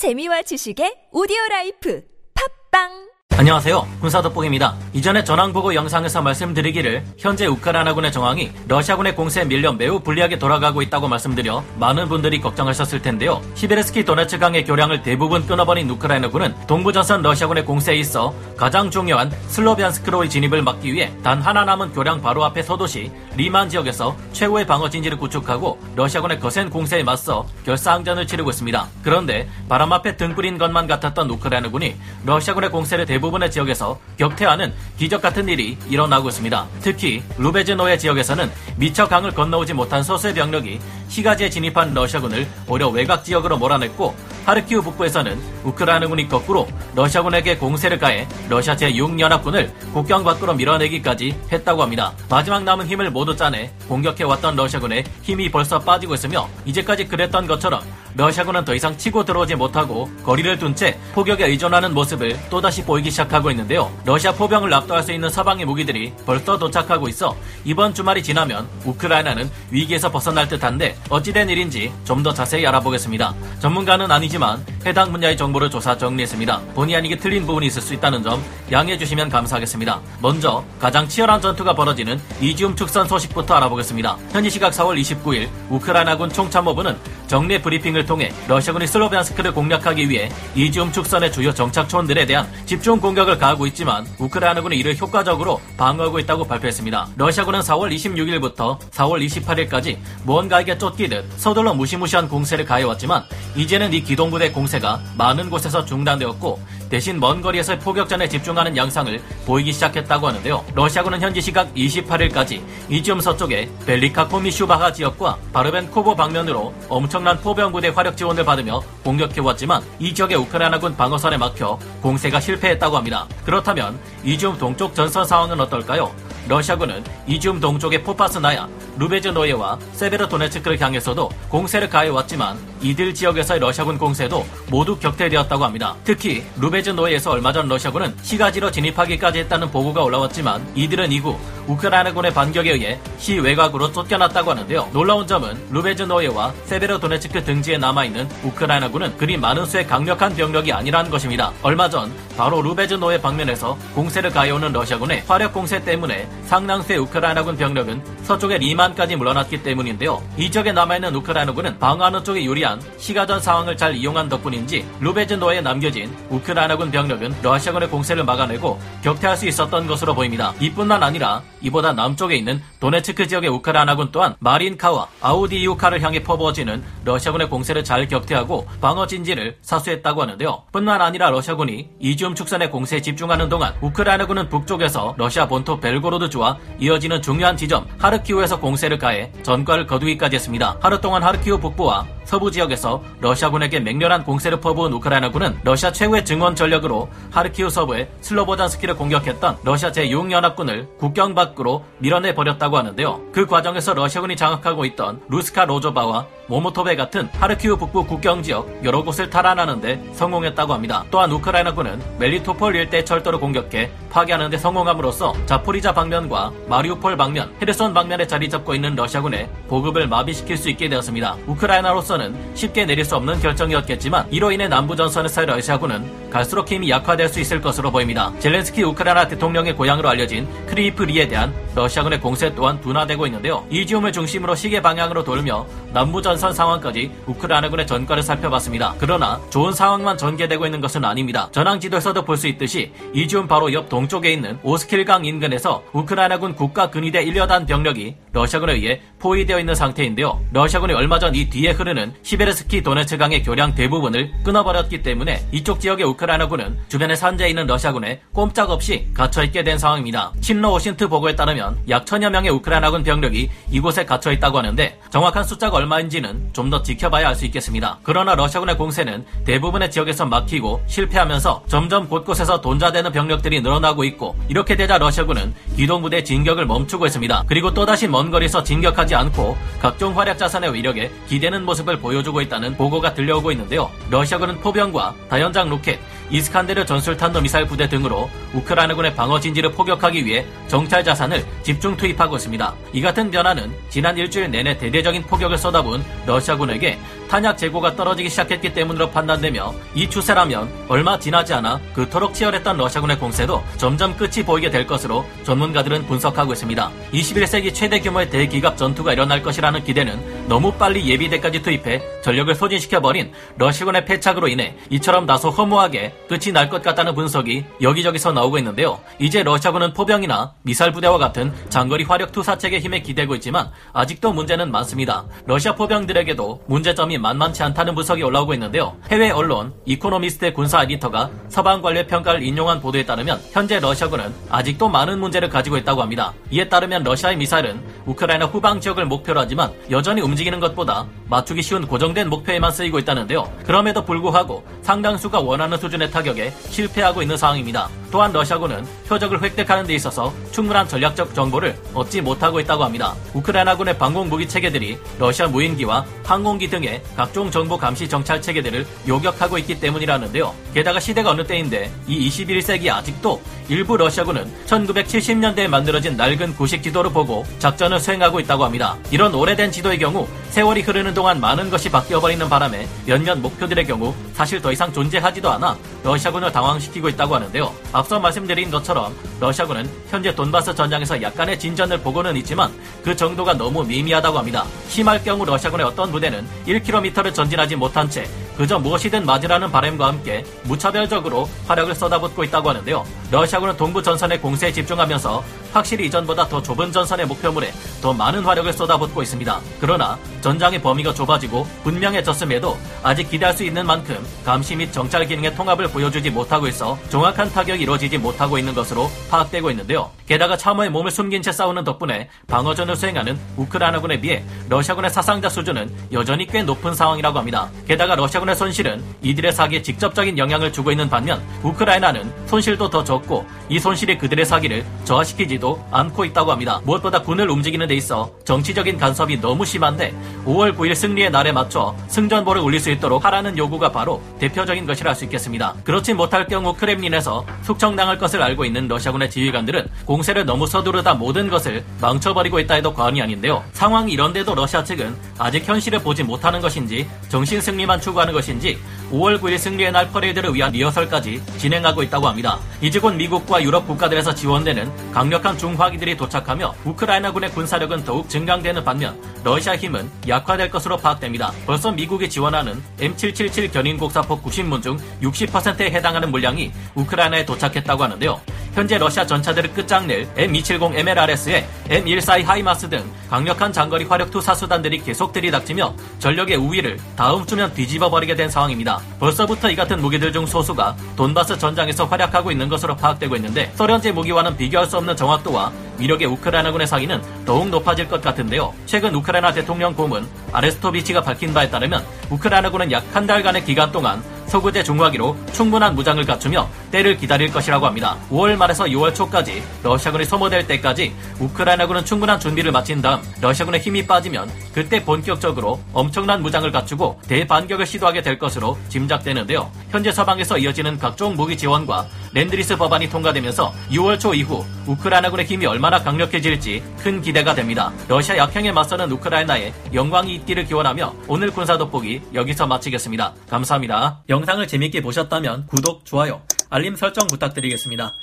재미와 지식의 오디오 라이프. 팟빵 안녕하세요. 군사돋보기입니다. 이전에 전황보고 영상에서 말씀드리기를 현재 우크라이나군의 정황이 러시아군의 공세에 밀려 매우 불리하게 돌아가고 있다고 말씀드려 많은 분들이 걱정하셨을 텐데요. 시베르스키 도네츠강의 교량을 대부분 끊어버린 우크라이나군은 동부전선 러시아군의 공세에 있어 가장 중요한 슬로비안스크로의 진입을 막기 위해 단 하나 남은 교량 바로 앞의 소도시 리만 지역에서 최후의 방어 진지를 구축하고 러시아군의 거센 공세에 맞서 결사항전을 치르고 있습니다. 그런데 바람 앞에 등불인 것만 같았던 우크라이나군이 러시아군의 공세를 대부분 대부분의 지역에서 격퇴하는 기적 같은 일이 일어나고 있습니다. 특히 루베즈노의 지역에서는 미처 강을 건너오지 못한 소수의 병력이 시가지에 진입한 러시아군을 오히려 외곽 지역으로 몰아냈고 하르키우 북부에서는 우크라이나군이 거꾸로 러시아군에게 공세를 가해 러시아 제6연합군을 국경 밖으로 밀어내기까지 했다고 합니다. 마지막 남은 힘을 모두 짜내 공격해왔던 러시아군의 힘이 벌써 빠지고 있으며 이제까지 그랬던 것처럼 러시아군은 더 이상 치고 들어오지 못하고 거리를 둔 채 포격에 의존하는 모습을 또다시 보이기 시작하고 있는데요. 러시아 포병을 압도할 수 있는 서방의 무기들이 벌써 도착하고 있어 이번 주말이 지나면 우크라이나는 위기에서 벗어날 듯한데 어찌된 일인지 좀 더 자세히 알아보겠습니다. 전문가는 아니지만 해당 분야의 정보를 조사 정리했습니다. 본의 아니게 틀린 부분이 있을 수 있다는 점 양해해 주시면 감사하겠습니다. 먼저 가장 치열한 전투가 벌어지는 이지움 축선 소식부터 알아보겠습니다. 현지 시각 4월 29일 우크라이나군 총참모부는 정례 브리핑을 통해 러시아군이 슬로비안스크를 공략하기 위해 이지움 축선의 주요 정착촌들에 대한 집중 공격을 가하고 있지만 우크라이나군이 이를 효과적으로 방어하고 있다고 발표했습니다. 러시아군은 4월 26일부터 4월 28일까지 무언가에게 쫓기듯 서둘러 무시무시한 공세를 가해왔지만 이제는 이 기동부대 공세가 많은 곳에서 중단되었고 대신 먼 거리에서의 포격전에 집중하는 양상을 보이기 시작했다고 하는데요. 러시아군은 현지 시각 28일까지 이지움 서쪽의 벨리카 코미슈바하 지역과 바르벤코보 방면으로 엄청난 포병부대 화력 지원을 받으며 공격해왔지만 이 지역의 우크라이나군 방어선에 막혀 공세가 실패했다고 합니다. 그렇다면 이지움 동쪽 전선 상황은 어떨까요? 러시아군은 이지움 동쪽의 포파스나야, 루베즈노예와 세베르도네츠크를 향해서도 공세를 가해왔지만 이들 지역에서의 러시아군 공세도 모두 격퇴되었다고 합니다. 특히 루베즈노예에서 얼마 전 러시아군은 시가지로 진입하기까지 했다는 보고가 올라왔지만 이들은 이후 우크라이나군의 반격에 의해 시 외곽으로 쫓겨났다고 하는데요. 놀라운 점은 루베즈노예와 세베르도네츠크 등지에 남아있는 우크라이나군은 그리 많은 수의 강력한 병력이 아니라는 것입니다. 얼마 전 바로 루베즈노예 방면에서 공세를 가해오는 러시아군의 화력 공세 때문에 상당수의 우크라이나군 병력은 서쪽의 리만까지 물러났기 때문인데요. 이 지역에 남아있는 우크라이나군은 방어하는 쪽에 유리한 시가전 상황을 잘 이용한 덕분인지 루베즈노에 남겨진 우크라이나군 병력은 러시아군의 공세를 막아내고 격퇴할 수 있었던 것으로 보입니다. 이뿐만 아니라 이보다 남쪽에 있는 도네츠크 지역의 우크라이나군 또한 마린카와 아우디이우카를 향해 퍼부어지는 러시아군의 공세를 잘 격퇴하고 방어 진지를 사수했다고 하는데요. 뿐만 아니라 러시아군이 이지움 축선의 공세에 집중하는 동안 우크라이나군은 북쪽에서 러시아 본토 벨고로드주와 이어지는 중요한 지점 하르키우에서 공세를 가해 전과를 거두기까지 했습니다. 하루 동안 하르키우 북부와 서부 지역에서 러시아군에게 맹렬한 공세를 퍼부은 우크라이나군은 러시아 최후의 증원 전력으로 하르키우 서부의 슬로보잔스키를 공격했던 러시아 제6연합군을 국경 밖으로 밀어내 버렸다고 하는데요. 그 과정에서 러시아군이 장악하고 있던 루스카 로조바와 모모토베 같은 하르키우 북부 국경 지역 여러 곳을 탈환하는데 성공했다고 합니다. 또한 우크라이나군은 멜리토폴 일대 철도를 공격해 파괴하는데 성공함으로써 자포리자 방면과 마리우폴 방면, 헤르손 방면에 자리 잡고 있는 러시아군의 보급을 마비시킬 수 있게 되었습니다. 우크라이나로서는 쉽게 내릴 수 없는 결정이었겠지만 이로 인해 남부 전선에서의 러시아군은 갈수록 힘이 약화될 수 있을 것으로 보입니다. 젤렌스키 우크라이나 대통령의 고향으로 알려진 크리비리흐에 대한 러시아군의 공세 또한 둔화되고 있는데요. 이지움을 중심으로 시계 방향으로 돌며 남부 전선 상황까지 우크라이나군의 전과를 살펴봤습니다. 그러나 좋은 상황만 전개되고 있는 것은 아닙니다. 전황 지도에서도 볼 수 있듯이 이지움 바로 옆 동쪽에 있는 오스킬강 인근에서 우크라이나군 국가 근위대 1여단 병력이 러시아 군에 의해 포위되어 있는 상태인데요. 러시아군이 얼마 전 이 뒤에 흐르는 시베르스키 도네츠강의 교량 대부분을 끊어버렸기 때문에 이쪽 지역의 우크라이나군은 주변에 산재해 있는 러시아군에 꼼짝없이 갇혀있게 된 상황입니다. 친러 OSINT 보고에 따르면 약 천여 명의 우크라이나군 병력이 이곳에 갇혀있다고 하는데 정확한 숫자가 얼마인지는 좀 더 지켜봐야 알 수 있겠습니다. 그러나 러시아군의 공세는 대부분의 지역에서 막히고 실패하면서 점점 곳곳에서 돈좌되는 병력들이 늘어나고 있고 이렇게 되자 러시아군은 기동부대 진격을 멈추고 있습니다. 그리고 또다시 먼 거리에서 진격하지 않고 각종 화력 자산의 위력에 기대는 모습을 보여주고 있다는 보고가 들려오고 있는데요. 러시아군은 포병과 다연장 로켓, 이스칸데르 전술탄도 미사일 부대 등으로 우크라이나군의 방어 진지를 포격하기 위해 정찰 자산을 집중 투입하고 있습니다. 이 같은 변화는 지난 일주일 내내 대대적인 포격을 쏟아부은 러시아군에게 탄약 재고가 떨어지기 시작했기 때문으로 판단되며 이 추세라면 얼마 지나지 않아 그토록 치열했던 러시아군의 공세도 점점 끝이 보이게 될 것으로 전문가들은 분석하고 있습니다. 21세기 최대 규모의 대기갑 전투가 일어날 것이라는 기대는 너무 빨리 예비대까지 투입해 전력을 소진시켜버린 러시아군의 패착으로 인해 이처럼 다소 허무하게 끝이 날 것 같다는 분석이 여기저기서 나오고 있는데요. 이제 러시아군은 포병이나 미사일 부대와 같은 장거리 화력 투사체계 힘에 기대고 있지만 아직도 문제는 많습니다. 러시아 포병들에게도 문제점이 만만치 않다는 분석이 올라오고 있는데요. 해외 언론 이코노미스트의 군사 에디터가 서방 관련 평가를 인용한 보도에 따르면 현재 러시아군은 아직도 많은 문제를 가지고 있다고 합니다. 이에 따르면 러시아의 미사일은 우크라이나 후방 지역을 목표로 하지만 여전히 움직이는 것보다 맞추기 쉬운 고정된 목표에만 쓰이고 있다는데요. 그럼에도 불구하고 상당수가 원하는 수준의 타격에 실패하고 있는 상황입니다. 또한 러시아군은 표적을 획득하는 데 있어서 충분한 전략적 정보를 얻지 못하고 있다고 합니다. 우크라이나군의 방공 무기 체계들이 러시아 무인기와 항공기 등의 각종 정보 감시 정찰 체계들을 요격하고 있기 때문이라는데요. 게다가 시대가 어느 때인데 이 21세기 아직도 일부 러시아군은 1970년대에 만들어진 낡은 구식 지도를 보고 작전을 수행하고 있다고 합니다. 이런 오래된 지도의 경우 세월이 흐르는 동안 많은 것이 바뀌어버리는 바람에 몇몇 목표들의 경우 사실 더 이상 존재하지도 않아 러시아군을 당황시키고 있다고 하는데요. 앞서 말씀드린 것처럼 러시아군은 현재 돈바스 전장에서 약간의 진전을 보고는 있지만 그 정도가 너무 미미하다고 합니다. 심할 경우 러시아군의 어떤 부대는 1km를 전진하지 못한 채 그저 무엇이든 맞으라는 바람과 함께 무차별적으로 화력을 쏟아붓고 있다고 하는데요. 러시아군은 동부 전선의 공세에 집중하면서 확실히 이전보다 더 좁은 전선의 목표물에 더 많은 화력을 쏟아붓고 있습니다. 그러나 전장의 범위가 좁아지고 분명해졌음에도 아직 기대할 수 있는 만큼 감시 및 정찰 기능의 통합을 보여주지 못하고 있어 정확한 타격이 이루어지지 못하고 있는 것으로 파악되고 있는데요. 게다가 참호의 몸을 숨긴 채 싸우는 덕분에 방어전을 수행하는 우크라이나군에 비해 러시아군의 사상자 수준은 여전히 꽤 높은 상황이라고 합니다. 게다가 러시아군 의 손실은 이들의 사기에 직접적인 영향을 주고 있는 반면 우크라이나는 손실도 더 적고 이 손실이 그들의 사기를 저하시키지도 않고 있다고 합니다. 무엇보다 군을 움직이는 데 있어 정치적인 간섭이 너무 심한데 5월 9일 승리의 날에 맞춰 승전보를 올릴 수 있도록 하라는 요구가 바로 대표적인 것이라 할 수 있겠습니다. 그렇지 못할 경우 크렘린에서 숙청당할 것을 알고 있는 러시아군의 지휘관들은 공세를 너무 서두르다 모든 것을 망쳐버리고 있다 해도 과언이 아닌데요. 상황이 이런데도 러시아 측은 아직 현실을 보지 못하는 것인지 정신 승리만 추구하는 것인지 5월 9일 승리의 날 퍼레이드를 위한 리허설까지 진행하고 있다고 합니다. 이제 곧 미국과 유럽 국가들에서 지원되는 강력한 중화기들이 도착하며 우크라이나군의 군사력은 더욱 증강되는 반면 러시아 힘은 약화될 것으로 파악됩니다. 벌써 미국이 지원하는 M777 견인곡사포 90문 중 60%에 해당하는 물량이 우크라이나에 도착했다고 하는데요. 현재 러시아 전차들을 끝장낼 M270 MLRS에 M142 하이마스 등 강력한 장거리 화력 투사 수단들이 계속 들이닥치며 전력의 우위를 다음 주면 뒤집어 버리게 된 상황입니다. 벌써부터 이 같은 무기들 중 소수가 돈바스 전장에서 활약하고 있는 것으로 파악되고 있는데 소련제 무기와는 비교할 수 없는 정확도와 위력에 우크라이나군의 사기는 더욱 높아질 것 같은데요. 최근 우크라이나 대통령 고문 아레스토비치가 밝힌 바에 따르면 우크라이나군은 약 한 달간의 기간 동안 서구제 중화기로 충분한 무장을 갖추며 때를 기다릴 것이라고 합니다. 5월 말에서 6월 초까지 러시아군이 소모될 때까지 우크라이나군은 충분한 준비를 마친 다음 러시아군의 힘이 빠지면 그때 본격적으로 엄청난 무장을 갖추고 대반격을 시도하게 될 것으로 짐작되는데요. 현재 서방에서 이어지는 각종 무기 지원과 랜드리스 법안이 통과되면서 6월 초 이후 우크라이나군의 힘이 얼마나 강력해질지 큰 기대가 됩니다. 러시아 악행에 맞서는 우크라이나에 영광이 있기를 기원하며 오늘 군사 돋보기 여기서 마치겠습니다. 감사합니다. 영상을 재밌게 보셨다면 구독, 좋아요, 알림 설정 부탁드리겠습니다.